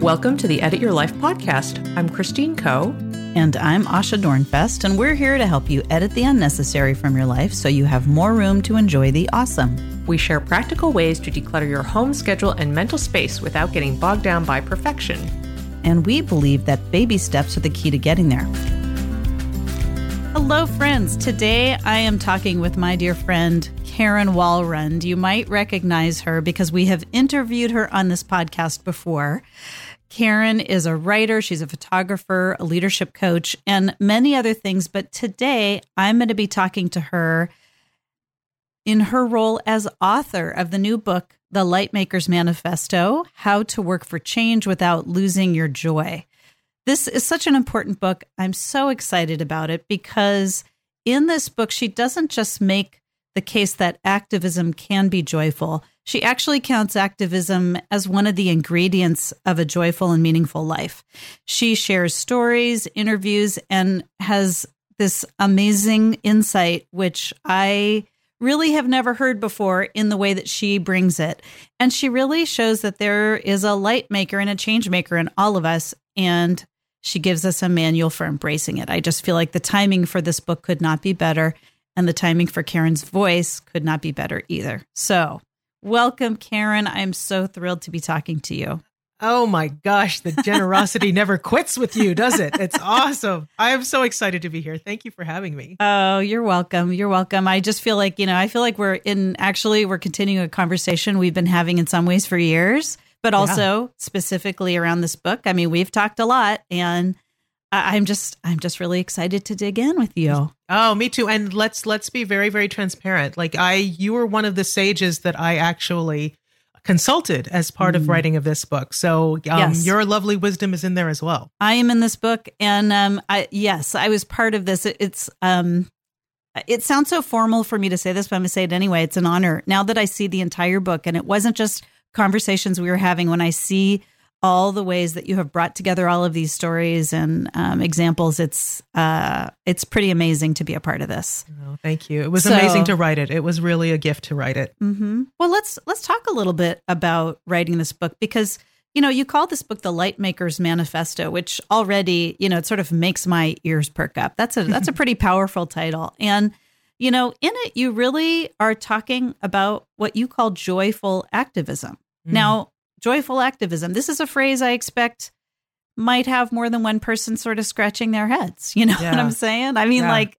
Welcome to the Edit Your Life podcast. I'm Christine Koh. And I'm Asha Dornfest, and we're here to help you edit the unnecessary from your life so you have more room to enjoy the awesome. We share practical ways to declutter your home schedule and mental space without getting bogged down by perfection. And we believe that baby steps are the key to getting there. Hello, friends. Today I am talking with my dear friend, Karen Walrond. You might recognize her because we have interviewed her on this podcast before. Karen is a writer, she's a photographer, a leadership coach, and many other things. But today I'm going to be talking to her in her role as author of the new book, The Lightmaker's Manifesto How to Work for Change Without Losing Your Joy. This is such an important book. I'm so excited about it because in this book, she doesn't just make the case that activism can be joyful, she actually counts activism as one of the ingredients of a joyful and meaningful life. She shares stories, interviews, and has this amazing insight, which I really have never heard before in the way that she brings it. And she really shows that there is a light maker and a change maker in all of us. And she gives us a manual for embracing it. I just feel like the timing for this book could not be better. And the timing for Karen's voice could not be better either. So Welcome, Karen. I'm so thrilled to be talking to you. Oh my gosh, the generosity never quits with you, does it? It's awesome. I am so excited to be here. Thank you for having me. Oh, you're welcome. You're welcome. I just feel like, you know, I feel like we're in actually we're continuing a conversation we've been having in some ways for years, but also yeah. specifically around this book. I mean, we've talked a lot and I'm just I'm just really excited to dig in with you. Oh, me too. And let's let's be very very transparent. Like I you were one of the sages that I actually consulted as part mm. of writing of this book. So um, yes. your lovely wisdom is in there as well. I am in this book and um I yes, I was part of this. It, it's um it sounds so formal for me to say this, but I'm going to say it anyway. It's an honor. Now that I see the entire book and it wasn't just conversations we were having when I see all the ways that you have brought together all of these stories and um, examples. It's uh, it's pretty amazing to be a part of this. Oh, thank you. It was so, amazing to write it. It was really a gift to write it. Mm-hmm. Well, let's let's talk a little bit about writing this book because you know you call this book the Lightmaker's Manifesto, which already you know it sort of makes my ears perk up. That's a that's a pretty powerful title and. You know, in it, you really are talking about what you call joyful activism. Mm. Now, joyful activism. This is a phrase I expect might have more than one person sort of scratching their heads. You know yeah. what I'm saying? I mean, yeah. like,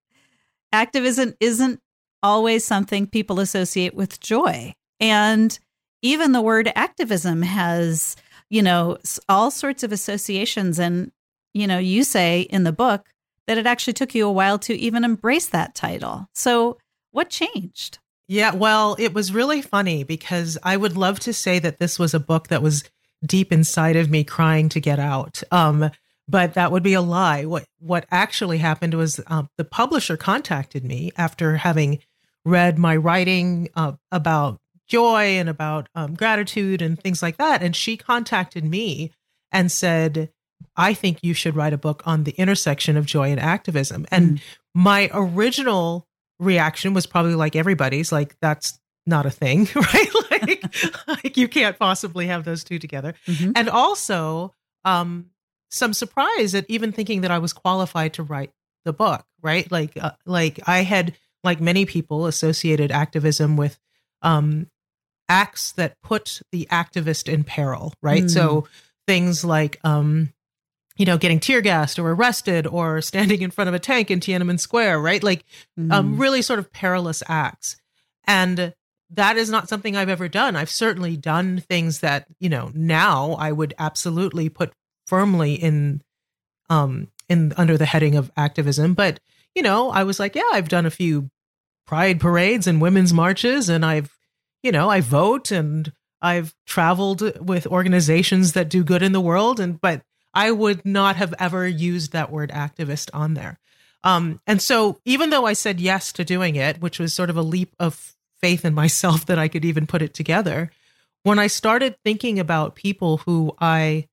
activism isn't always something people associate with joy. And even the word activism has, you know, all sorts of associations. And, you know, you say in the book that it actually took you a while to even embrace that title. So, what changed? Yeah, well, it was really funny because I would love to say that this was a book that was deep inside of me crying to get out. Um, but that would be a lie. What what actually happened was um, the publisher contacted me after having read my writing uh, about joy and about um, gratitude and things like that, and she contacted me and said, "I think you should write a book on the intersection of joy and activism." And mm. my original reaction was probably like everybody's like that's not a thing right like, like you can't possibly have those two together mm-hmm. and also um some surprise at even thinking that i was qualified to write the book right like uh, like i had like many people associated activism with um acts that put the activist in peril right mm. so things like um you know, getting tear gassed or arrested or standing in front of a tank in Tiananmen Square, right? Like, mm. um, really sort of perilous acts. And that is not something I've ever done. I've certainly done things that, you know, now I would absolutely put firmly in, um, in under the heading of activism. But, you know, I was like, yeah, I've done a few pride parades and women's marches and I've, you know, I vote and I've traveled with organizations that do good in the world. And, but, I would not have ever used that word activist on there. Um, and so, even though I said yes to doing it, which was sort of a leap of faith in myself that I could even put it together, when I started thinking about people who I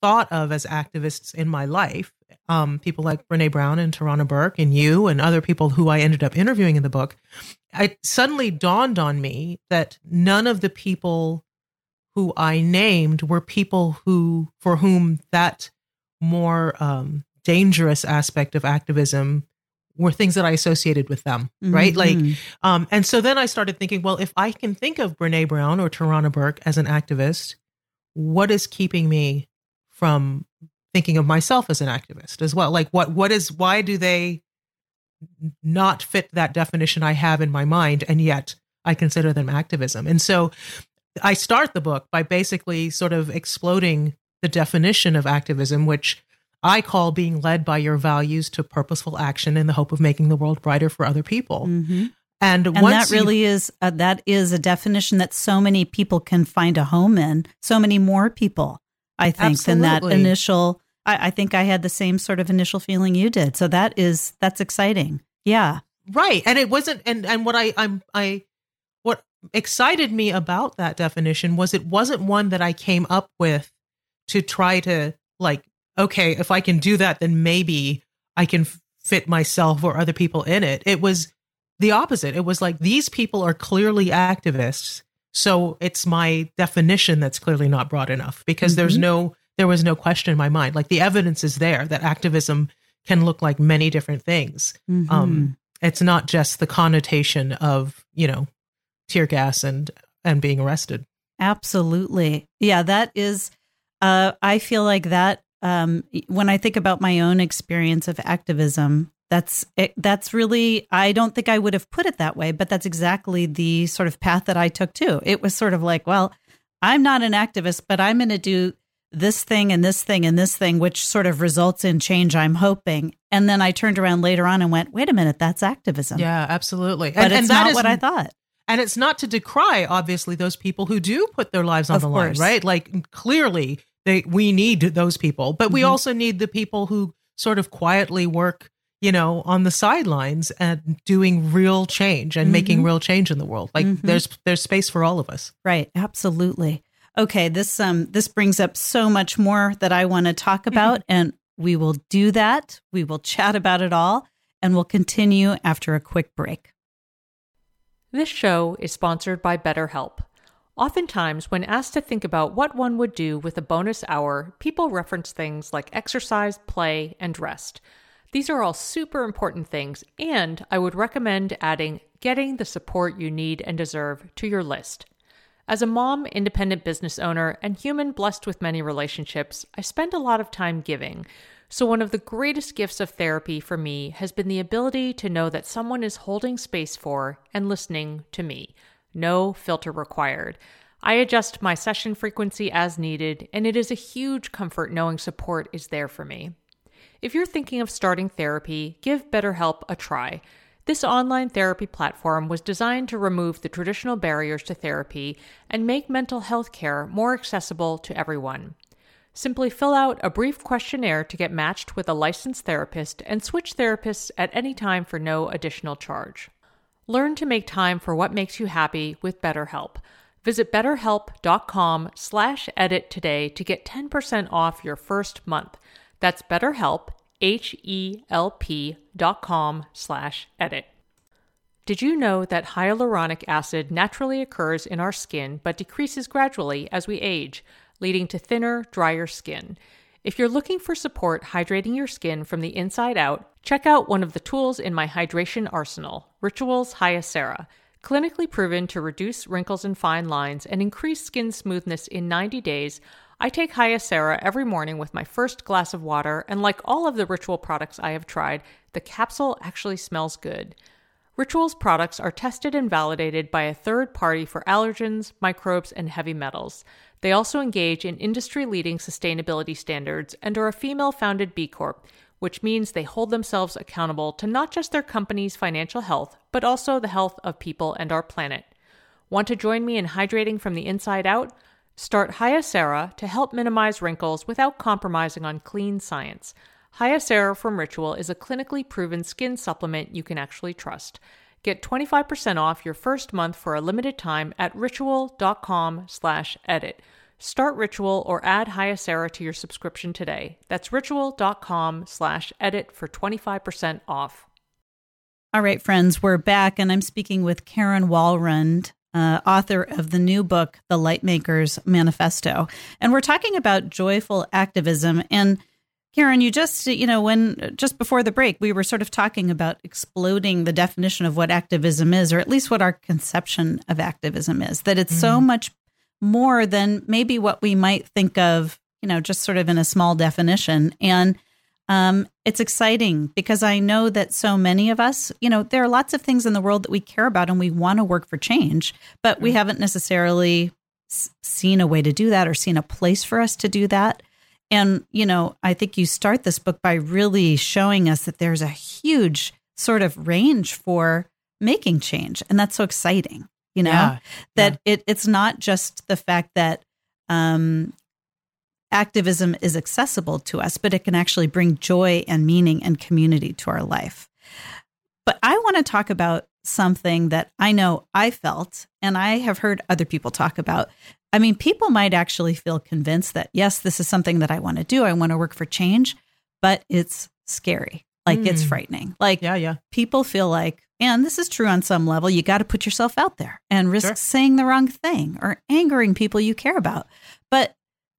thought of as activists in my life, um, people like Brene Brown and Tarana Burke and you and other people who I ended up interviewing in the book, it suddenly dawned on me that none of the people who I named were people who, for whom that more um, dangerous aspect of activism were things that I associated with them, right? Mhm. Like, um, and so then I started thinking, well, if I can think of Brene Brown or Tarana Burke as an activist, what is keeping me from thinking of myself as an activist as well? Like, what, what is, why do they not fit that definition I have in my mind, and yet I consider them activism? And so I start the book by basically sort of exploding the definition of activism, which I call being led by your values to purposeful action in the hope of making the world brighter for other people. Mhm. And, And once that you- really is uh, that is a definition that so many people can find a home in. So many more people, I think, than that initial. I, I think I had the same sort of initial feeling you did. So that is that's exciting. Yeah. right and it wasn't and and what i i'm i excited me about that definition was it wasn't one that i came up with to try to like okay if i can do that then maybe i can fit myself or other people in it it was the opposite it was like these people are clearly activists so it's my definition that's clearly not broad enough because there's Mhm. no there was no question in my mind like the evidence is there that activism can look like many different things Mhm. um it's not just the connotation of you know tear gas and and being arrested Absolutely. Yeah, that is uh I feel like that um when I think about my own experience of activism, that's it, that's really I don't think I would have put it that way, but that's exactly the sort of path that I took too. It was sort of like, well, I'm not an activist, but I'm going to do this thing and this thing and this thing which sort of results in change I'm hoping. And then I turned around later on and went, "Wait a minute, that's activism." yeah absolutely But and, it's and not is- what I thought. And it's not to decry obviously those people who do put their lives on Of the course. line right like clearly they we need those people but we Mhm. also need the people who sort of quietly work you know on the sidelines and doing real change and making Mhm. real change in the world like Mhm. there's there's space for all of us Right, absolutely. Okay, this um this brings up so much more that I want to talk about and we will do that. We will chat about it all and we'll continue after a quick break. This show is sponsored by BetterHelp. Oftentimes, when asked to think about what one would do with a bonus hour, people reference things like exercise, play, and rest. These are all super important things, and I would recommend adding getting the support you need and deserve to your list. As a mom, independent business owner, and human blessed with many relationships, I spend a lot of time giving. So, one of the greatest gifts of therapy for me has been the ability to know that someone is holding space for and listening to me. No filter required. I adjust my session frequency as needed, and it is a huge comfort knowing support is there for me. If you're thinking of starting therapy, give BetterHelp a try. This online therapy platform was designed to remove the traditional barriers to therapy and make mental health care more accessible to everyone. Simply fill out a brief questionnaire to get matched with a licensed therapist and switch therapists at any time for no additional charge. Learn to make time for what makes you happy with BetterHelp. Visit betterhelp.com slash edit today to get 10% off your first month. That's betterhelp, H-E-L-P dot com slash edit. Did you know that hyaluronic acid naturally occurs in our skin but decreases gradually as we age, leading to thinner, drier skin? If you're looking for support hydrating your skin from the inside out, check out one of the tools in my hydration arsenal, Rituals Hyacera. Clinically proven to reduce wrinkles and fine lines and increase skin smoothness in 90 days, I take Hyacera every morning with my first glass of water, and like all of the Ritual products I have tried, the capsule actually smells good. Rituals products are tested and validated by a third party for allergens, microbes, and heavy metals. They also engage in industry leading sustainability standards and are a female founded B Corp, which means they hold themselves accountable to not just their company's financial health, but also the health of people and our planet. Want to join me in hydrating from the inside out? Start Hyacera to help minimize wrinkles without compromising on clean science. Hyacera from Ritual is a clinically proven skin supplement you can actually trust. Get 25% off your first month for a limited time at ritual.com slash edit. Start Ritual or add Hyacera to your subscription today. That's ritual.com slash edit for 25% off. All right, friends, we're back, and I'm speaking with Karen Walrond. uh, author of the new book, The Lightmakers Manifesto. And we're talking about joyful activism. And Karen, you just, you know, when just before the break, we were sort of talking about exploding the definition of what activism is, or at least what our conception of activism is, that it's mm-hmm. so much more than maybe what we might think of, you know, just sort of in a small definition. And um, it's exciting because I know that so many of us, you know, there are lots of things in the world that we care about and we want to work for change, but we haven't necessarily seen a way to do that or seen a place for us to do that. And, you know, I think you start this book by really showing us that there's a huge sort of range for making change. And that's so exciting, you know, yeah, that yeah. It, it's not just the fact that, um, activism is accessible to us, but it can actually bring joy and meaning and community to our life. But I want to talk about something that I know I felt and I have heard other people talk about I mean, people might actually feel convinced that, yes, this is something that I want to do. I want to work for change, but it's scary. Like mm. it's frightening. Like, yeah, yeah. People feel like, and this is true on some level, you got to put yourself out there and risk sure. saying the wrong thing or angering people you care about. But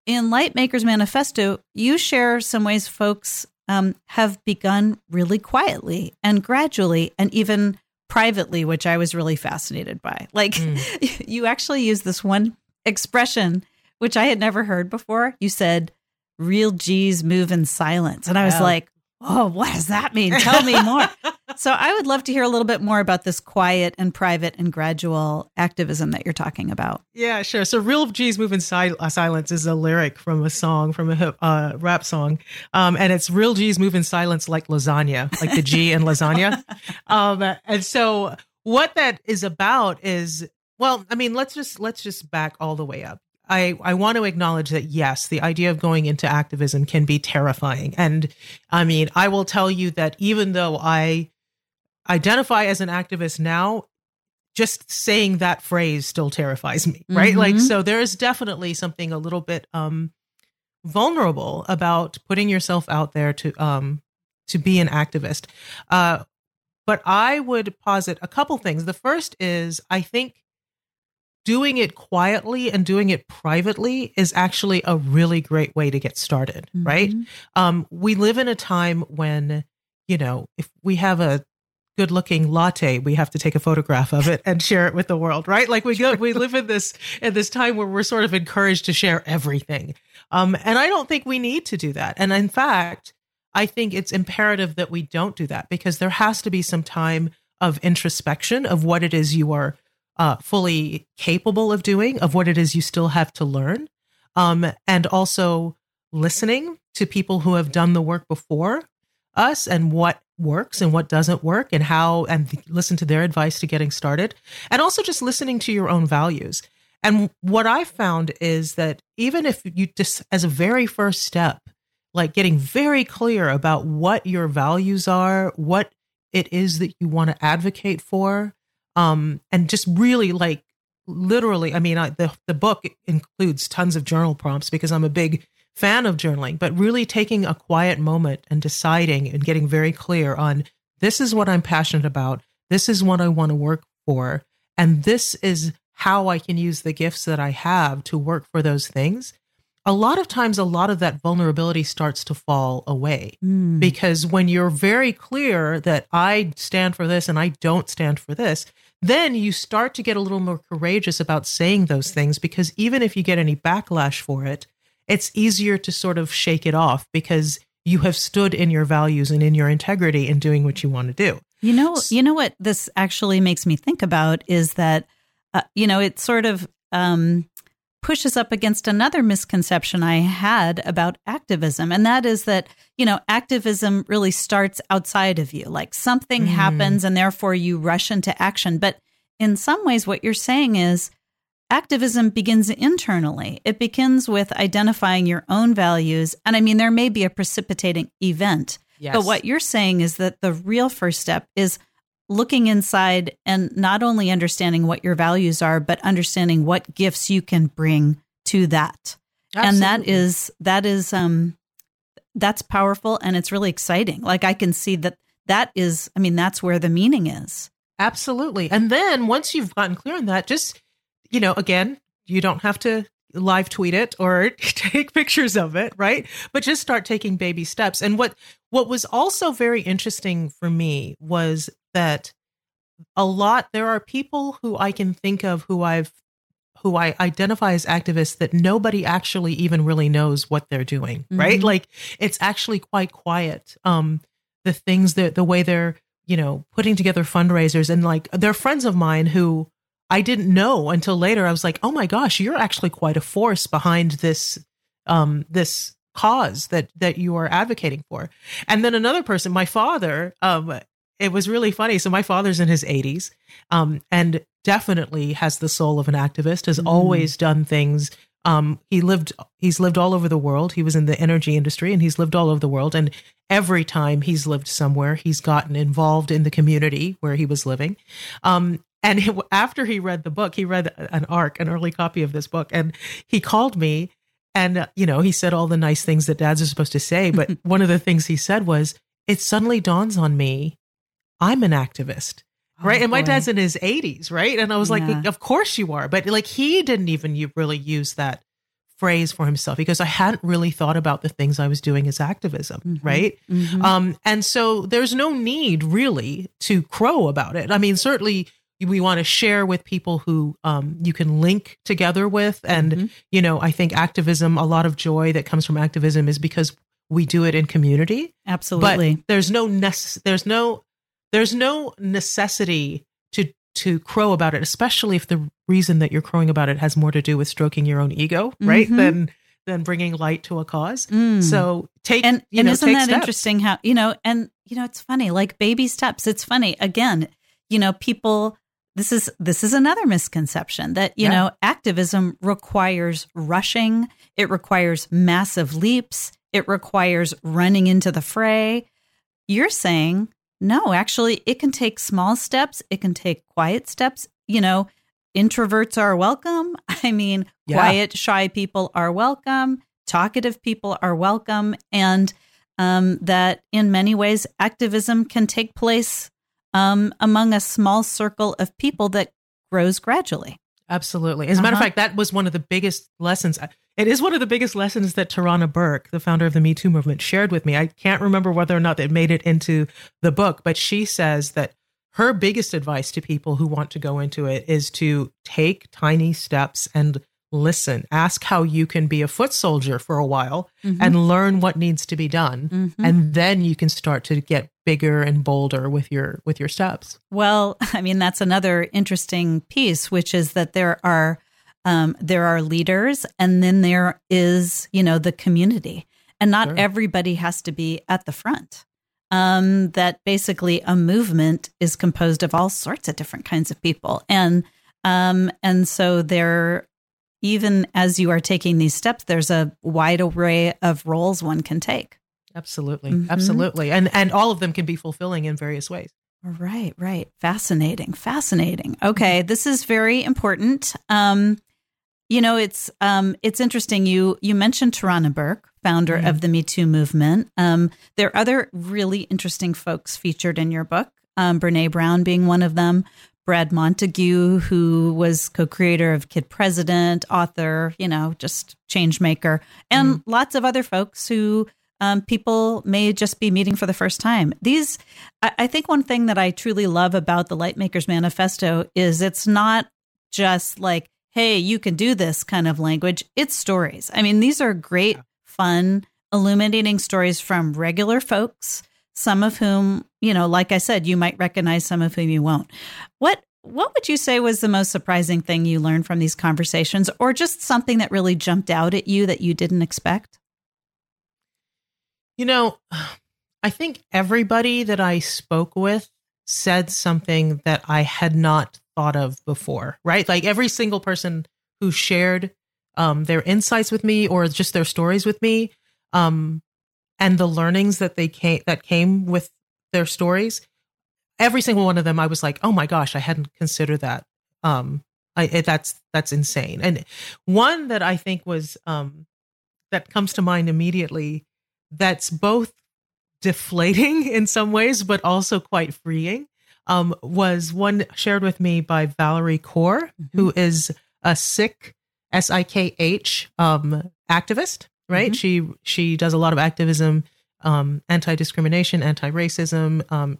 in Lightmakers Manifesto, you share some ways folks um, have begun really quietly and gradually and even privately, which I was really fascinated by. Like, mm. you actually use this one expression, which I had never heard before. You said, real G's move in silence. And I was like, oh, what does that mean? Tell me more. so I would love to hear a little bit more about this quiet and private and gradual activism that you're talking about. Yeah, sure. So real G's move in si- uh, silence is a lyric from a song, from a hip, uh, rap song. Um, and it's real G's move in silence like lasagna, like the G in lasagna. um, and so what that is about is well, I mean, let's just let's just back all the way up. I, I want to acknowledge that yes, the idea of going into activism can be terrifying. And I mean, I will tell you that even though I identify as an activist now, just saying that phrase still terrifies me, right? Mm-hmm. Like, so there is definitely something a little bit um, vulnerable about putting yourself out there to um, to be an activist. Uh, but I would posit a couple things. The first is I think doing it quietly and doing it privately is actually a really great way to get started, mm-hmm. right? Um, we live in a time when, you know, if we have a good looking latte, we have to take a photograph of it and share it with the world, right? Like we go, we live in this in this time where we're sort of encouraged to share everything. Um, and I don't think we need to do that. And in fact, I think it's imperative that we don't do that because there has to be some time of introspection of what it is you are uh, fully capable of doing, of what it is you still have to learn, um, and also listening to people who have done the work before us and what works and what doesn't work and how and listen to their advice to getting started. And also just listening to your own values. And what i found is that even if you just as a very first step like getting very clear about what your values are what it is that you want to advocate for um, and just really like literally. I mean, I, the the book includes tons of journal prompts because I'm a big fan of journaling, but really taking a quiet moment and deciding and getting very clear on this is what I'm passionate about. This is what I want to work for. And this is how I can use the gifts that I have to work for those things. A lot of times, a lot of that vulnerability starts to fall away mm. because when you're very clear that I stand for this and I don't stand for this, then you start to get a little more courageous about saying those things because even if you get any backlash for it, it's easier to sort of shake it off because you have stood in your values and in your integrity in doing what you want to do. You know, you know what this actually makes me think about is that, uh, you know, it sort of um, pushes up against another misconception I had about activism. And that is that, you know, activism really starts outside of you. Like something mm. happens and therefore you rush into action. But in some ways, what you're saying is activism begins internally. It begins with identifying your own values. And I mean, there may be a precipitating event. Yes. But what you're saying is that the real first step is looking inside and not only understanding what your values are, but understanding what gifts you can bring to that. Absolutely. And that is that is um that's powerful and it's really exciting. Like I can see that that is I mean that's where the meaning is. Absolutely. And then once you've gotten clear on that, just you know, again, you don't have to live tweet it or take pictures of it, right? But just start taking baby steps. And what what was also very interesting for me was that a lot there are people who I can think of who I've who I identify as activists that nobody actually even really knows what they're doing, mm-hmm. right? Like it's actually quite quiet. Um the things that the way they're, you know, putting together fundraisers and like they're friends of mine who I didn't know until later. I was like, "Oh my gosh, you're actually quite a force behind this um this cause that that you are advocating for." And then another person, my father, um it was really funny. So my father's in his 80s um and definitely has the soul of an activist, has mm. always done things um, he lived he's lived all over the world. He was in the energy industry and he's lived all over the world. And every time he's lived somewhere, he's gotten involved in the community where he was living. Um, and it, after he read the book, he read an ARC, an early copy of this book, and he called me and, uh, you know, he said all the nice things that dads are supposed to say. But one of the things he said was, it suddenly dawns on me, I'm an activist. Oh, right. and my dad's in his 80s. Right. And I was yeah. like, of course you are. But like, he didn't even really use that phrase for himself because I hadn't really thought about the things I was doing as activism, mm-hmm. right? Mm-hmm. Um, and so there's no need really to crow about it. I mean, certainly we want to share with people who um, you can link together with, and mm-hmm. you know, I think activism, a lot of joy that comes from activism is because we do it in community. Absolutely, but there's no nece- there's no there's no necessity to to crow about it, especially if the reason that you're crowing about it has more to do with stroking your own ego, right? Mm-hmm. Than than bringing light to a cause. Mm. So take and, and know, isn't that steps. interesting? How you know, and you know, it's funny, like baby steps. It's funny again. You know, people. This is this is another misconception that you yeah. know activism requires rushing. It requires massive leaps. It requires running into the fray. You're saying no, actually, it can take small steps, it can take quiet steps. You know, introverts are welcome. I mean, yeah. quiet, shy people are welcome, talkative people are welcome, and um, that in many ways, activism can take place um, among a small circle of people that grows gradually. Absolutely. As a uh-huh. matter of uh-huh. fact, that was one of the biggest lessons. It is one of the biggest lessons that Tarana Burke, the founder of the Me Too movement, shared with me. I can't remember whether or not it made it into the book, but she says that her biggest advice to people who want to go into it is to take tiny steps and listen. Ask how you can be a foot soldier for a while mm-hmm. and learn what needs to be done. Mm-hmm. And then you can start to get bigger and bolder with your with your steps. Well, I mean that's another interesting piece which is that there are um, there are leaders, and then there is, you know, the community. And not sure. everybody has to be at the front. Um, that basically a movement is composed of all sorts of different kinds of people. And um, and so there even as you are taking these steps, there's a wide array of roles one can take. Absolutely. Mm-hmm. Absolutely. And and all of them can be fulfilling in various ways. Right, right. Fascinating. Fascinating. Okay, this is very important. Um, you know, it's um, it's interesting. You you mentioned Tarana Burke, founder mm-hmm. of the Me Too movement. Um, there are other really interesting folks featured in your book. Um, Brene Brown being one of them. Brad Montague, who was co-creator of Kid President, author, you know, just change maker, and mm-hmm. lots of other folks who um, people may just be meeting for the first time. These, I, I, think, one thing that I truly love about the Lightmakers Manifesto is it's not just like hey, you can do this kind of language. It's stories. I mean, these are great, fun, illuminating stories from regular folks, some of whom, you know, like I said, you might recognize, some of whom you won't. What what would you say was the most surprising thing you learned from these conversations or just something that really jumped out at you that you didn't expect? You know, I think everybody that I spoke with said something that I had not thought of before, right? Like every single person who shared um, their insights with me or just their stories with me, um, and the learnings that they came that came with their stories. Every single one of them, I was like, "Oh my gosh, I hadn't considered that." Um, I it, that's that's insane. And one that I think was um, that comes to mind immediately. That's both deflating in some ways, but also quite freeing um, was one shared with me by Valarie Kaur, mm-hmm. who is a Sikh S I K H um, activist, right? Mhm. She she does a lot of activism, um, anti discrimination, anti racism, um,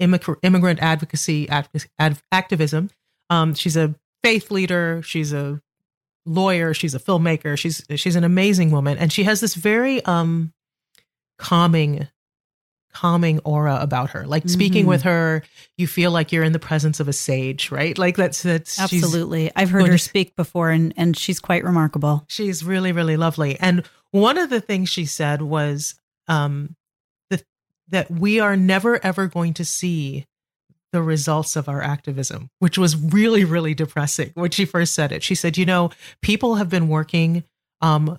immig- immigrant advocacy, ad- ad- activism. Um, she's a faith leader. She's a lawyer. She's a filmmaker. She's she's an amazing woman, and she has this very um, calming calming aura about her like speaking Mhm. with her you feel like you're in the presence of a sage right like that's that's she's- Absolutely. I've heard her speak before and, and she's quite remarkable. She's really, really lovely. And one of the things she said was um, the, that we are never, ever going to see the results of our activism, which was really, really depressing when she first said it. She said, you know, people have been working um,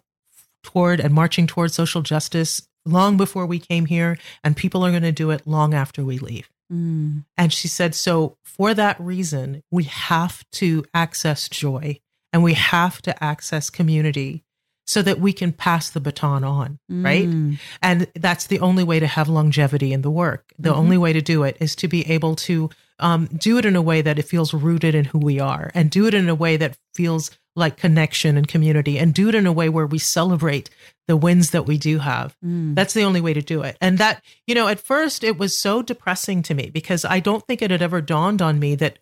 toward and marching toward social justice long before we came here, and people are going to do it long after we leave. Mm. And she said, so for that reason, we have to access joy and we have to access community so that we can pass the baton on, right? Mm. And that's the only way to have longevity in the work. The Mhm. only way to do it is to be able to um, do it in a way that it feels rooted in who we are and do it in a way that feels like connection and community and do it in a way where we celebrate the wins that we do have. Mm. That's the only way to do it. And that, you know, at first it was so depressing to me because I don't think it had ever dawned on me that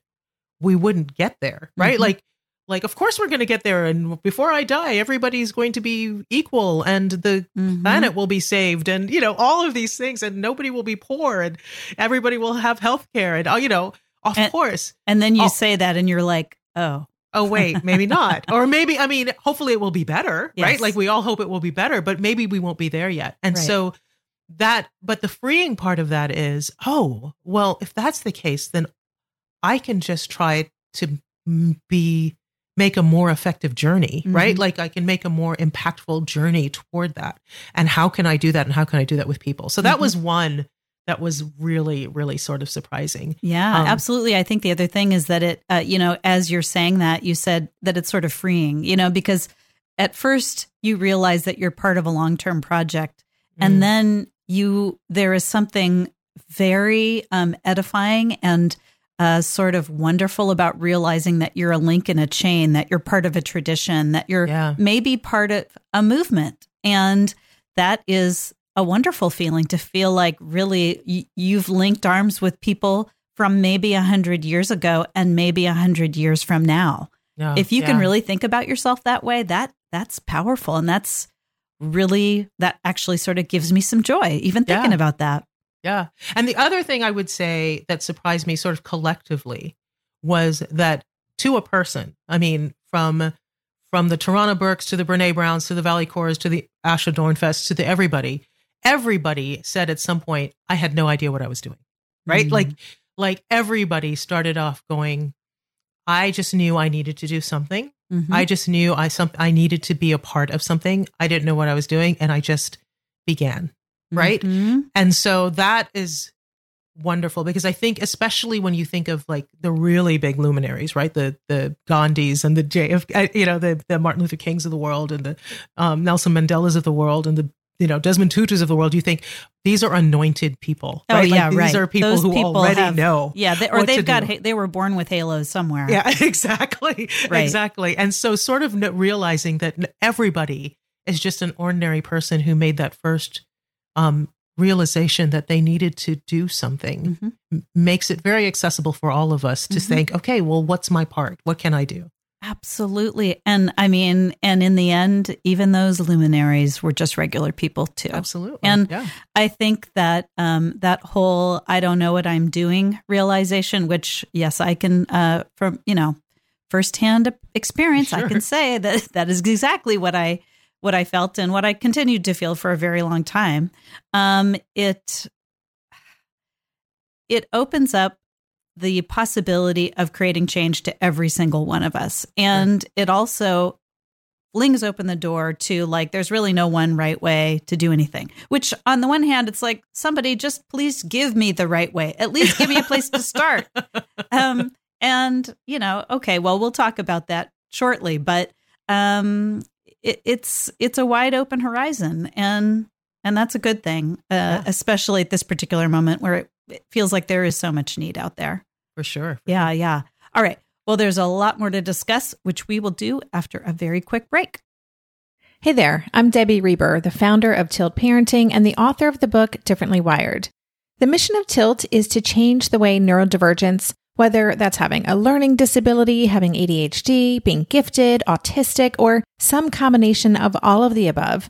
we wouldn't get there, right? Mhm. Like, like of course we're going to get there, and before I die, everybody's going to be equal, and the Mhm. planet will be saved, and you know all of these things, and nobody will be poor, and everybody will have health care, and oh, you know, of And- course. And then you Oh. say that and you're like, oh, Oh wait, maybe not. or maybe I mean, hopefully it will be better, Yes. right? Like we all hope it will be better, but maybe we won't be there yet. And Right. so that but the freeing part of that is, oh, well, if that's the case, then I can just try to be make a more effective journey, right? Mhm. Like I can make a more impactful journey toward that. And how can I do that and how can I do that with people? So that Mhm. was one that was really really sort of surprising. Yeah, Um, absolutely. I think the other thing is that it, uh, you know, as you're saying that, you said that it's sort of freeing, you know, because at first you realize that you're part of a long term project. Mm. And then you, there is something very um, edifying and uh, sort of wonderful about realizing that you're a link in a chain, that you're part of a tradition, that you're Yeah. maybe part of a movement. And that is a wonderful feeling to feel like really y- you've linked arms with people from maybe a hundred years ago and maybe a hundred years from now. Yeah, if you can really think about yourself that way, that that's powerful. And that's really that actually sort of gives me some joy, even thinking Yeah. about that. Yeah. And the other thing I would say that surprised me sort of collectively was that to a person, I mean, from from the Tarana Burkes to the Brene Browns to the Valarie Kaurs to the Asha Dornfest to the everybody, everybody said at some point, I had no idea what I was doing. Right? Mhm. Like like everybody started off going, I just knew I needed to do something. Mhm. I just knew I some I needed to be a part of something. I didn't know what I was doing and I just began. right? Mhm. And so that is wonderful because I think especially when you think of like the really big luminaries, right? The the Gandhis and the JF, uh, you know, the the Martin Luther Kings of the world and the um, Nelson Mandelas of the world and the you know Desmond Tutus of the world. You think these are anointed people? Oh, right? Like, yeah, these right. are people Those who people already have- know. Yeah, they, or they've got ha- they were born with halos somewhere. Yeah, exactly. Right. Exactly. And so, sort of realizing that everybody is just an ordinary person who made that first um, realization that they needed to do something Mhm. m- makes it very accessible for all of us to Mhm. think, okay, well, what's my part? What can I do? Absolutely. And I mean, and in the end, even those luminaries were just regular people too. Absolutely. And yeah. I think that um, that whole "I don't know what I'm doing" realization, which yes, I can uh, from you know firsthand experience, I can say that that is exactly what I what I felt and what I continued to feel for a very long time. Um, it it opens up the possibility of creating change to every single one of us, and it also flings open the door to like there's really no one right way to do anything which on the one hand it's like somebody just please give me the right way. At least give me a place to start. Um and you know okay well we'll talk about that shortly but um it, it's it's a wide open horizon and and that's a good thing uh, Yeah. especially at this particular moment where it, it feels like there is so much need out there For sure. yeah, yeah. All right. Well, there's a lot more to discuss, which we will do after a very quick break. Hey there, I'm Debbie Reber, the founder of Tilt Parenting and the author of the book Differently Wired. The mission of Tilt is to change the way neurodivergence, whether that's having a learning disability, having ADHD, being gifted, autistic, or some combination of all of the above,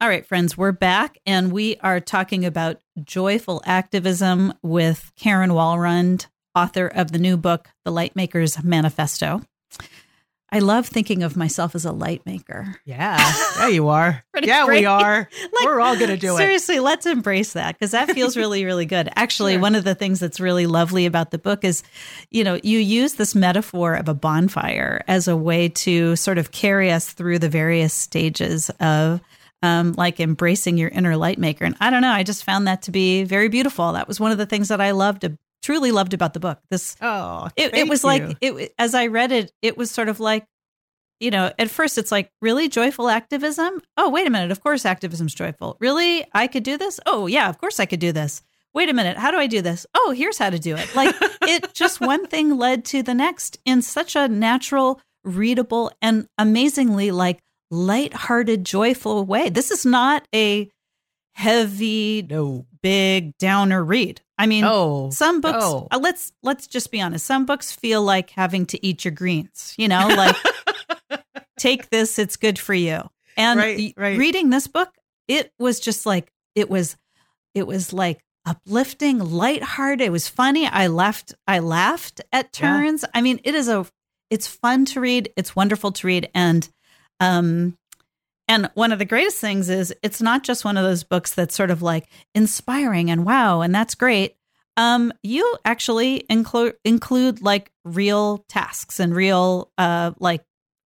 All right, friends, we're back and we are talking about joyful activism with Karen Walrond, author of the new book, The Lightmaker's Manifesto. I love thinking of myself as a light maker. Yeah, yeah, you are. yeah, great. we are. Like, We're all going to do it. Seriously, let's embrace that because that feels really, really good. Actually, Sure. one of the things that's really lovely about the book is, you know, you use this metaphor of a bonfire as a way to sort of carry us through the various stages of. Um, like embracing your inner light maker. And I don't know, I just found that to be very beautiful. That was one of the things that I loved, truly loved about the book. This Oh, it, it was you. like it as i read it it was sort of like you know at first it's like really joyful activism oh wait a minute of course activism's joyful really i could do this oh yeah of course i could do this wait a minute how do i do this oh here's how to do it like it just one thing led to the next in such a natural readable and amazingly like light-hearted joyful way. This is not a heavy no. big downer read. I mean Oh, some books oh. uh, let's let's just be honest. Some books feel like having to eat your greens you know like take this it's good for you. And Right, right. reading this book it was just like it was it was like uplifting lighthearted. It was funny. I laughed i laughed at Yeah. turns. I mean it is a it's fun to read. It's wonderful to read. And um and one of the greatest things is it's not just one of those books that's sort of like inspiring and wow, and that's great. Um, you actually include include like real tasks and real uh like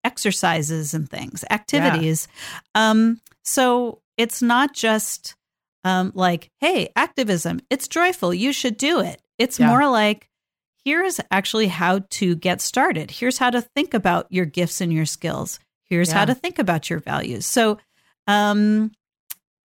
exercises and things, activities. Um, so it's not just um like, hey, activism, it's joyful, you should do it. It's Yeah. more like here's actually how to get started. Here's how to think about your gifts and your skills. Here's how to think about your values. So, um,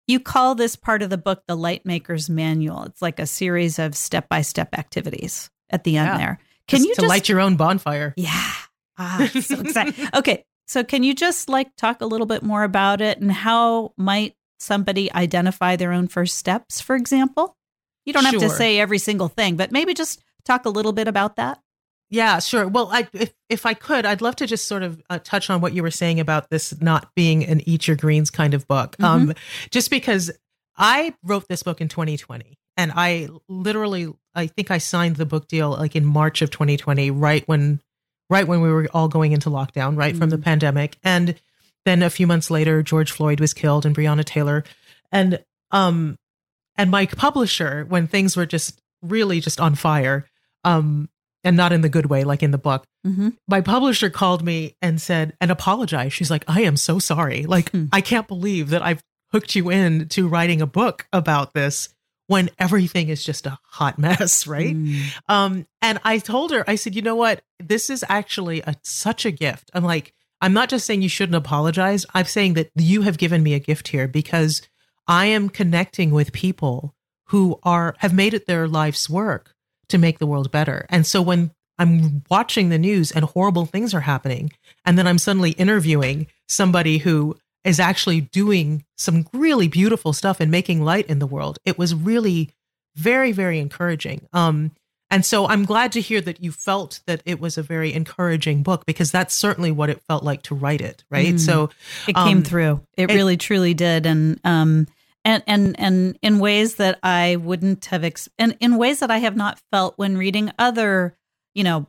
you call this part of the book the Light Maker's Manual. It's like a series of step by step activities at the end Yeah. there. Can Just you to just light your own bonfire? yeah. Ah, so excited. okay. So can you just like talk a little bit more about it and how might somebody identify their own first steps, for example? You don't have to say every single thing, but maybe just talk a little bit about that. Yeah, sure. Well, I, if if I could, I'd love to just sort of uh, touch on what you were saying about this not being an eat your greens kind of book. Mm-hmm. Um, just because I wrote this book in 2020, and I literally, I think I signed the book deal like in March of 2020, right when right when we were all going into lockdown, right from the pandemic. And then a few months later, George Floyd was killed and Breonna Taylor. And um and my publisher, when things were just really just on fire, um, and not in the good way, like in the book, Mhm. my publisher called me and said and apologized. She's like, I am so sorry. Like, Hmm. I can't believe that I've hooked you in to writing a book about this when everything is just a hot mess, right? Mm. Um, and I told her, I said, you know what? This is actually a, such a gift. I'm like, I'm not just saying you shouldn't apologize. I'm saying that you have given me a gift here because I am connecting with people who are have made it their life's work to make the world better. And so when I'm watching the news and horrible things are happening, and then I'm suddenly interviewing somebody who is actually doing some really beautiful stuff and making light in the world, it was really very, very encouraging. Um, and so I'm glad to hear that you felt that it was a very encouraging book because that's certainly what it felt like to write it, right? Mm. So It came Um, through. It, it- really, truly did, and um, and and and in ways that I wouldn't have, ex- and in ways that I have not felt when reading other, you know,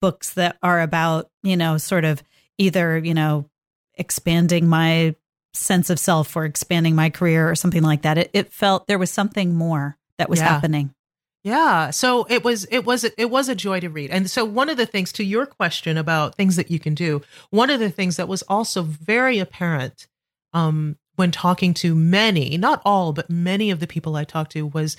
books that are about, you know, sort of either, you know, expanding my sense of self or expanding my career or something like that. It, it felt there was something more that was Yeah. happening. Yeah, so it was it was it was a joy to read. And so one of the things to your question about things that you can do, one of the things that was also very apparent um when talking to many, not all, but many of the people I talked to was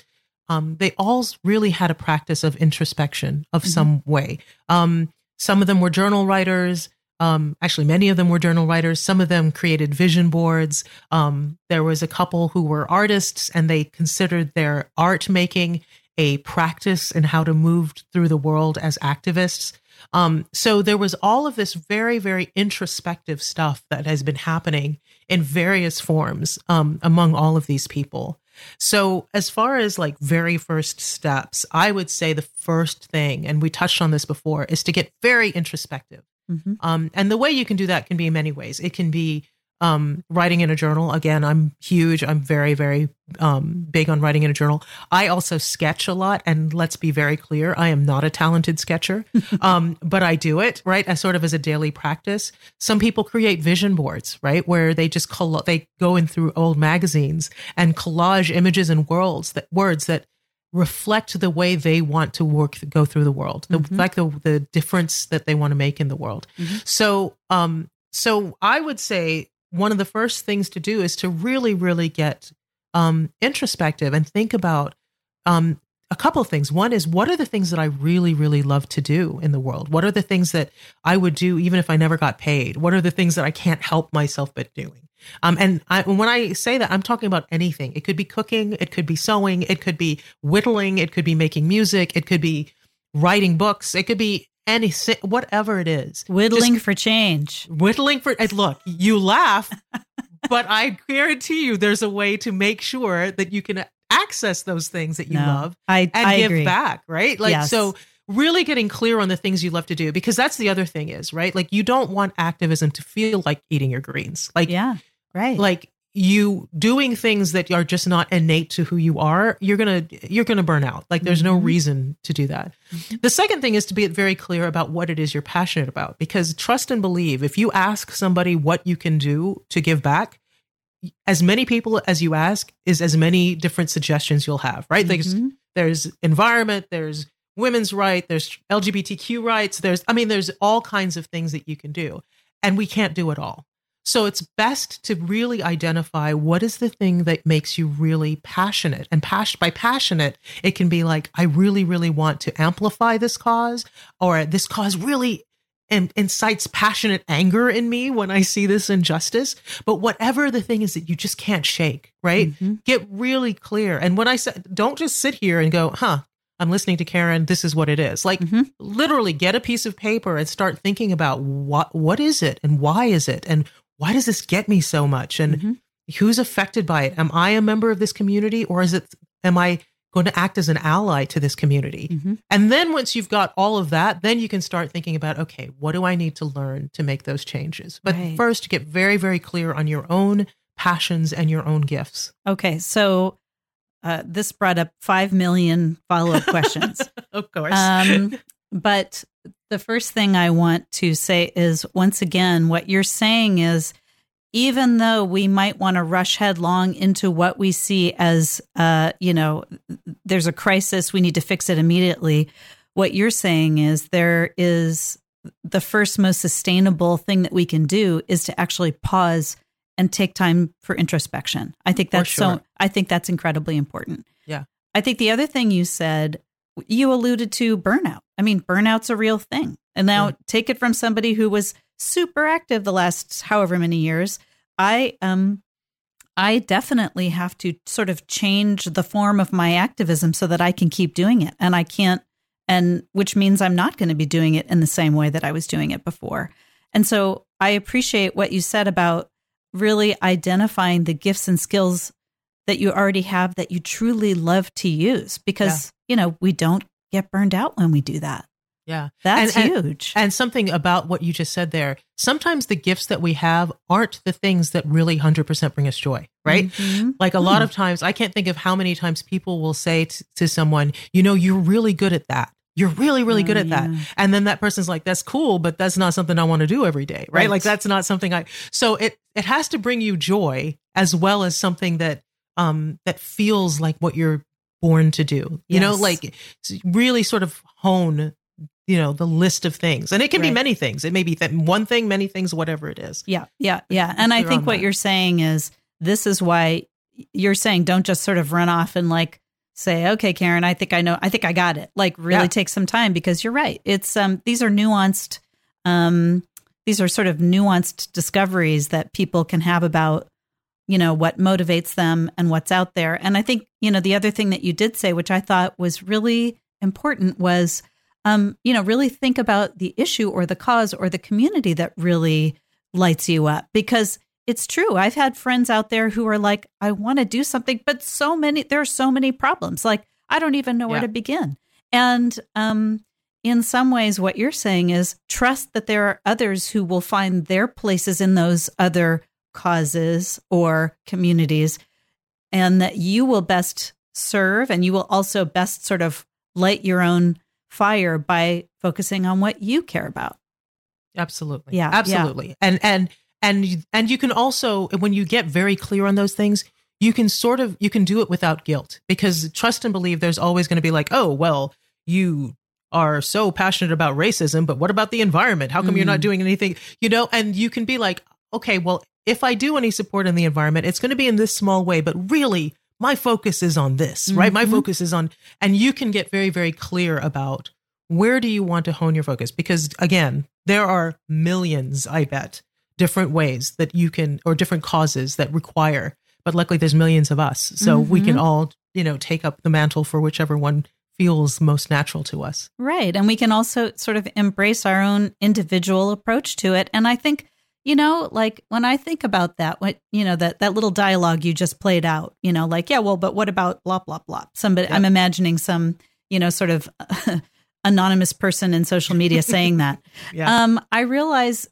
um they all really had a practice of introspection of Mhm. some way. Um some of them were journal writers, um, actually, many of them were journal writers. Some of them created vision boards. Um, there was a couple who were artists, and they considered their art making a practice in how to move through the world as activists. Um, so there was all of this very, very introspective stuff that has been happening in various forms um, among all of these people. So, as far as like very first steps, I would say the first thing, and we touched on this before, is to get very introspective. hmm Um, and the way you can do that can be in many ways. It can be um, writing in a journal. Again, I'm huge. I'm very, very um, big on writing in a journal. I also sketch a lot. And let's be very clear, I am not a talented sketcher, um, but I do it, right? As sort of as a daily practice. Some people create vision boards, right? Where they just, coll- they go in through old magazines and collage images and worlds that words that reflect the way they want to work go through the world the Mhm. like the the difference that they want to make in the world Mhm. so um so i would say one of the first things to do is to really really get um introspective and think about um a couple of things. One is what are the things that i really really love to do in the world? What are the things that i would do even if i never got paid? What are the things that i can't help myself but doing? Um, and I, when I say that, I'm talking about anything. It could be cooking, it could be sewing, it could be whittling, it could be making music, it could be writing books, it could be any whatever it is. Whittling Just for change. whittling for. Look, you laugh, but I guarantee you, there's a way to make sure that you can access those things that you No, love I, and I give agree. back, right? Like Yes. so really getting clear on the things you love to do because that's the other thing is, right? Like you don't want activism to feel like eating your greens. Like Yeah, right. like you doing things that are just not innate to who you are, you're going to you're going to burn out. Like there's no Mhm. reason to do that. The second thing is to be very clear about what it is you're passionate about because trust and believe if you ask somebody what you can do to give back, as many people as you ask is as many different suggestions you'll have, right? There's Mhm. there's environment, there's women's right, there's LGBTQ rights, there's I mean there's all kinds of things that you can do and we can't do it all. So it's best to really identify what is the thing that makes you really passionate. And pas- by passionate, it can be like I really really want to amplify this cause or this cause really in- incites passionate anger in me when I see this injustice. But whatever the thing is that you just can't shake, right? Mhm. Get really clear. And when I said, don't just sit here and go, huh, I'm listening to Karen. This is what it is. Like Mhm. literally get a piece of paper and start thinking about what, what is it and why is it? And why does this get me so much? And Mhm. who's affected by it? Am I a member of this community or is it, am I going to act as an ally to this community? Mhm. And then once you've got all of that, then you can start thinking about, okay, what do I need to learn to make those changes? But Right. first, get very, very clear on your own passions and your own gifts. Okay, so uh, this brought up five million follow up questions. Of course. um, but the first thing I want to say is once again, what you're saying is even though we might want to rush headlong into what we see as, uh, you know, there's a crisis, we need to fix it immediately. What you're saying is there is the first most sustainable thing that we can do is to actually pause and take time for introspection. I think that's sure. so I think that's incredibly important. Yeah. I think the other thing you said, you alluded to burnout. I mean, burnout's a real thing. And now take it from somebody who was super active the last however many years. I um I definitely have to sort of change the form of my activism so that I can keep doing it. And I can't and which means I'm not going to be doing it in the same way that I was doing it before. And so I appreciate what you said about really identifying the gifts and skills that you already have that you truly love to use because, you know, we don't get burned out when we do that. Yeah. That's And- huge. And something about what you just said there. Sometimes the gifts that we have aren't the things that really 100% bring us joy, right? Mhm. Like a lot of times, I can't think of how many times people will say t- to someone, you know, you're really good at that. You're really, really good Oh, at that. And then that person's like, that's cool, but that's not something I want to do every day, right? Right. Like that's not something I, so it, it has to bring you joy as well as something that, um, that feels like what you're born to do, you know, like really sort of hone, you know, the list of things. And it can be many things. It may be th- one thing, many things, whatever it is. Yeah, yeah, yeah. And I think what that. you're saying is this is why you're saying don't just sort of run off and like say, okay, Karen, I think I know, I think I got it. Like really Yeah. take some time because you're right. It's um these are nuanced um these are sort of nuanced discoveries that people can have about you know what motivates them and what's out there. And I think, you know, the other thing that you did say which I thought was really important was um you know, really think about the issue or the cause or the community that really lights you up because it's true. I've had friends out there who are like, I want to do something, but so many, there are so many problems. Like, I don't even know where Yeah. to begin. And um, in some ways, what you're saying is trust that there are others who will find their places in those other causes or communities, and that you will best serve and you will also best sort of light your own fire by focusing on what you care about. Absolutely. Yeah, yeah. Absolutely. And and and you- and you can also when you get very clear on those things, you can sort of you can do it without guilt because trust and believe there's always going to be like, "Oh, well, you are so passionate about racism, but what about the environment? How come you're not Mm. doing anything?" You know, and you can be like, "Okay, well, if I do any support in the environment, it's going to be in this small way, but really my focus is on this, right? My Mhm. focus is on and you can get very very clear about where do you want to hone your focus because again there are millions i bet different ways that you can or different causes that require but luckily there's millions of us so we can Mhm. all you know take up the mantle for whichever one feels most natural to us Right. And we can also sort of embrace our own individual approach to it. And I think, you know, like when I think about that, what, you know, that, that little dialogue you just played out, you know, like, yeah, well, but what about blah, blah, blah? Somebody, Yep. I'm imagining some, you know, sort of anonymous person in social media saying that. yeah Um, I realize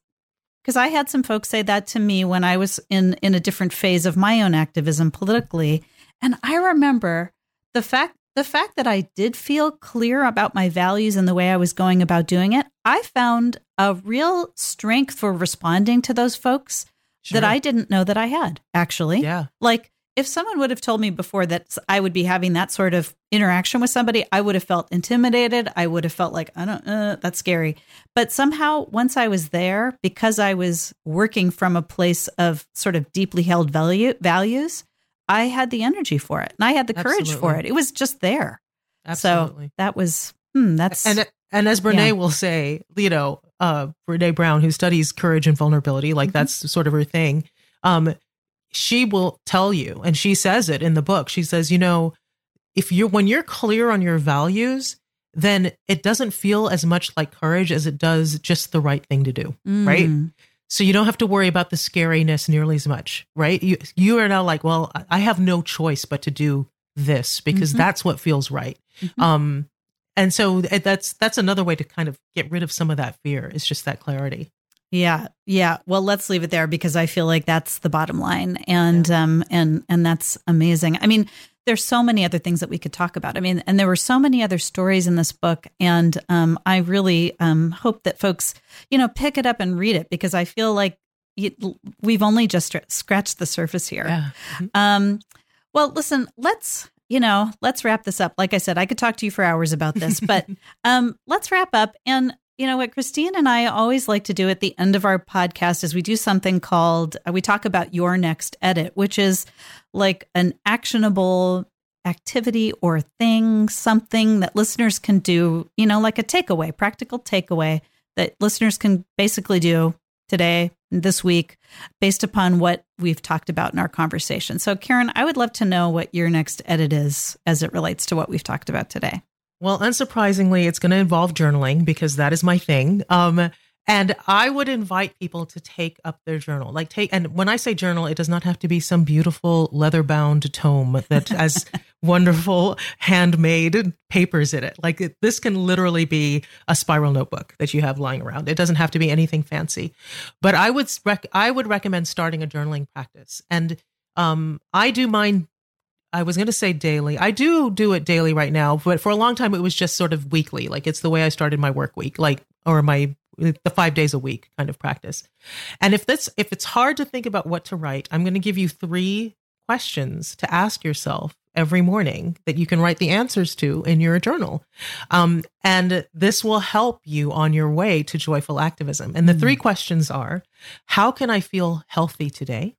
because I had some folks say that to me when I was in in a different phase of my own activism politically, and I remember the fact the fact that I did feel clear about my values and the way I was going about doing it. I found a real strength for responding to those folks that I didn't know that I had actually. yeah Like if someone would have told me before that I would be having that sort of interaction with somebody, I would have felt intimidated. I would have felt like, I don't, uh, that's scary. But somehow, once I was there, because I was working from a place of sort of deeply held value, values, I had the energy for it and I had the courage for it. It was just there. absolutely So that was, hmm, that's, and and as Brene Yeah. will say, you know, uh, Brene Brown, who studies courage and vulnerability, like Mhm. that's sort of her thing. Um, she will tell you, and she says it in the book. She says, you know, if you're when you're clear on your values, then it doesn't feel as much like courage as it does just the right thing to do. right? Mm, So you don't have to worry about the scariness nearly as much, right? You you are now like, well, I- have no choice but to do this because Mhm. that's what feels right. Mhm. Um, and so that's that's another way to kind of get rid of some of that fear. Is just that clarity. Yeah, yeah. Well, let's leave it there because I feel like that's the bottom line, and um, and and that's amazing. I mean, there's so many other things that we could talk about. I mean, and there were so many other stories in this book, and um, I really um, hope that folks, you know, pick it up and read it because I feel like we've only just scratched the surface here. Yeah. Mm-hmm. Um, well, listen, let's you know, let's wrap this up. Like I said, I could talk to you for hours about this, but um, let's wrap up. And you know what Christine and I always like to do at the end of our podcast is we do something called uh, we talk about your next edit, which is like an actionable activity or thing, something that listeners can do, you know, like a takeaway, practical takeaway that listeners can basically do today, this week, based upon what we've talked about in our conversation. So, Karen, I would love to know what your next edit is as it relates to what we've talked about today. Well, unsurprisingly, it's going to involve journaling because that is my thing. Um, and I would invite people to take up their journal. Like take and when I say journal, it does not have to be some beautiful leather-bound tome that has wonderful handmade papers in it. Like it, this can literally be a spiral notebook that you have lying around. It doesn't have to be anything fancy. But I would rec- I would recommend starting a journaling practice. And um, I do mine I was going to say daily. I do do it daily right now, but for a long time it was just sort of weekly. Like it's the way I started my work week, like or my the 5 days a week kind of practice. And if this if it's hard to think about what to write, I'm going to give you 3 questions to ask yourself every morning that you can write the answers to in your journal. Um, and this will help you on your way to joyful activism. And the mm. three questions are How can I feel healthy today?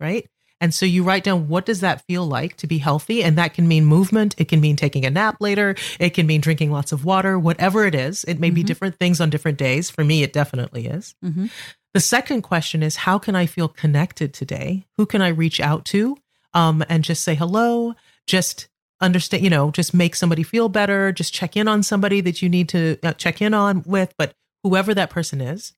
Right? And so you write down what does that feel like to be healthy? And that can mean movement. It can mean taking a nap later. It can mean drinking lots of water, whatever it is. It may mm-hmm. be different things on different days. For me, it definitely is. Mm-hmm. The second question is how can I feel connected today? Who can I reach out to um, and just say hello? Just understand, you know, just make somebody feel better. Just check in on somebody that you need to uh, check in on with, but whoever that person is.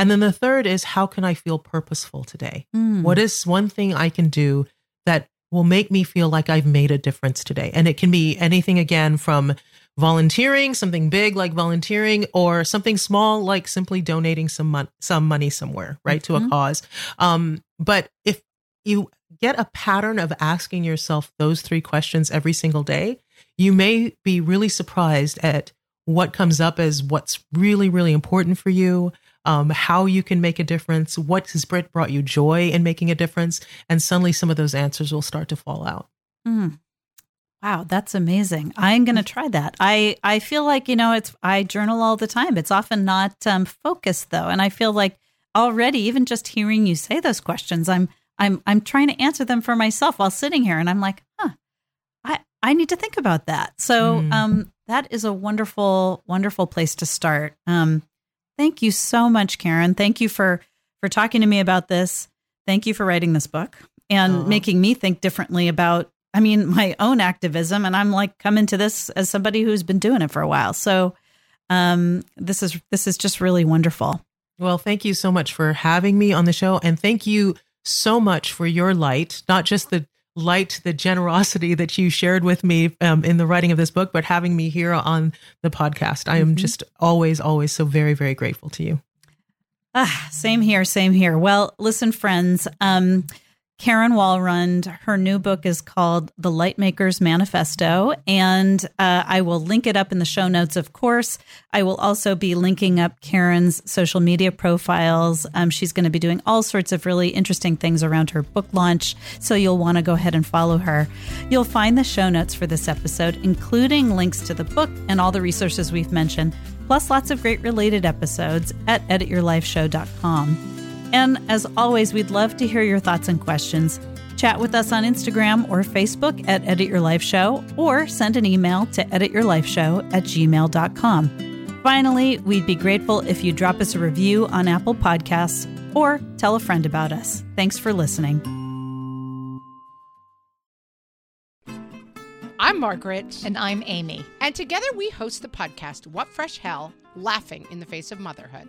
And then the third is how can I feel purposeful today? Mm. What is one thing I can do that will make me feel like I've made a difference today? And it can be anything again from volunteering, something big like volunteering, or something small like simply donating some mon- some money somewhere, right, mm-hmm. to a mm-hmm. cause. Um, but if you get a pattern of asking yourself those three questions every single day, you may be really surprised at what comes up as what's really, really important for you, um, how you can make a difference, what has brought you joy in making a difference, and suddenly some of those answers will start to fall out. Mm. Wow, that's amazing. I'm going to try that. I I feel like you know it's I journal all the time. It's often not um, focused though, and I feel like already even just hearing you say those questions, I'm I'm I'm trying to answer them for myself while sitting here, and I'm like, huh, I I need to think about that. So mm. um, that is a wonderful wonderful place to start. Um, Thank you so much, Karen. Thank you for for talking to me about this. Thank you for writing this book and making me think differently about I mean, my own activism and I'm like coming to this as somebody who's been doing it for a while. So um this is this is just really wonderful. Well, thank you so much for having me on the show and thank you so much for your light, not just the light the generosity that you shared with me um, in the writing of this book, but having me here on the podcast. I am mm-hmm. just always, always so very, very grateful to you. Ah, same here, same here. Well, listen, friends. Um, Karen Walrond. Her new book is called The Lightmaker's Manifesto, and uh, I will link it up in the show notes, of course. I will also be linking up Karen's social media profiles. Um, she's going to be doing all sorts of really interesting things around her book launch, so you'll want to go ahead and follow her. You'll find the show notes for this episode, including links to the book and all the resources we've mentioned, plus lots of great related episodes at edityourlifeshow.com. And as always, we'd love to hear your thoughts and questions. Chat with us on Instagram or Facebook at Edit Your Life Show or send an email to edityourlifeshow at gmail.com. Finally, we'd be grateful if you drop us a review on Apple Podcasts or tell a friend about us. Thanks for listening. I'm Margaret. And I'm Amy. And together we host the podcast, What Fresh Hell Laughing in the Face of Motherhood.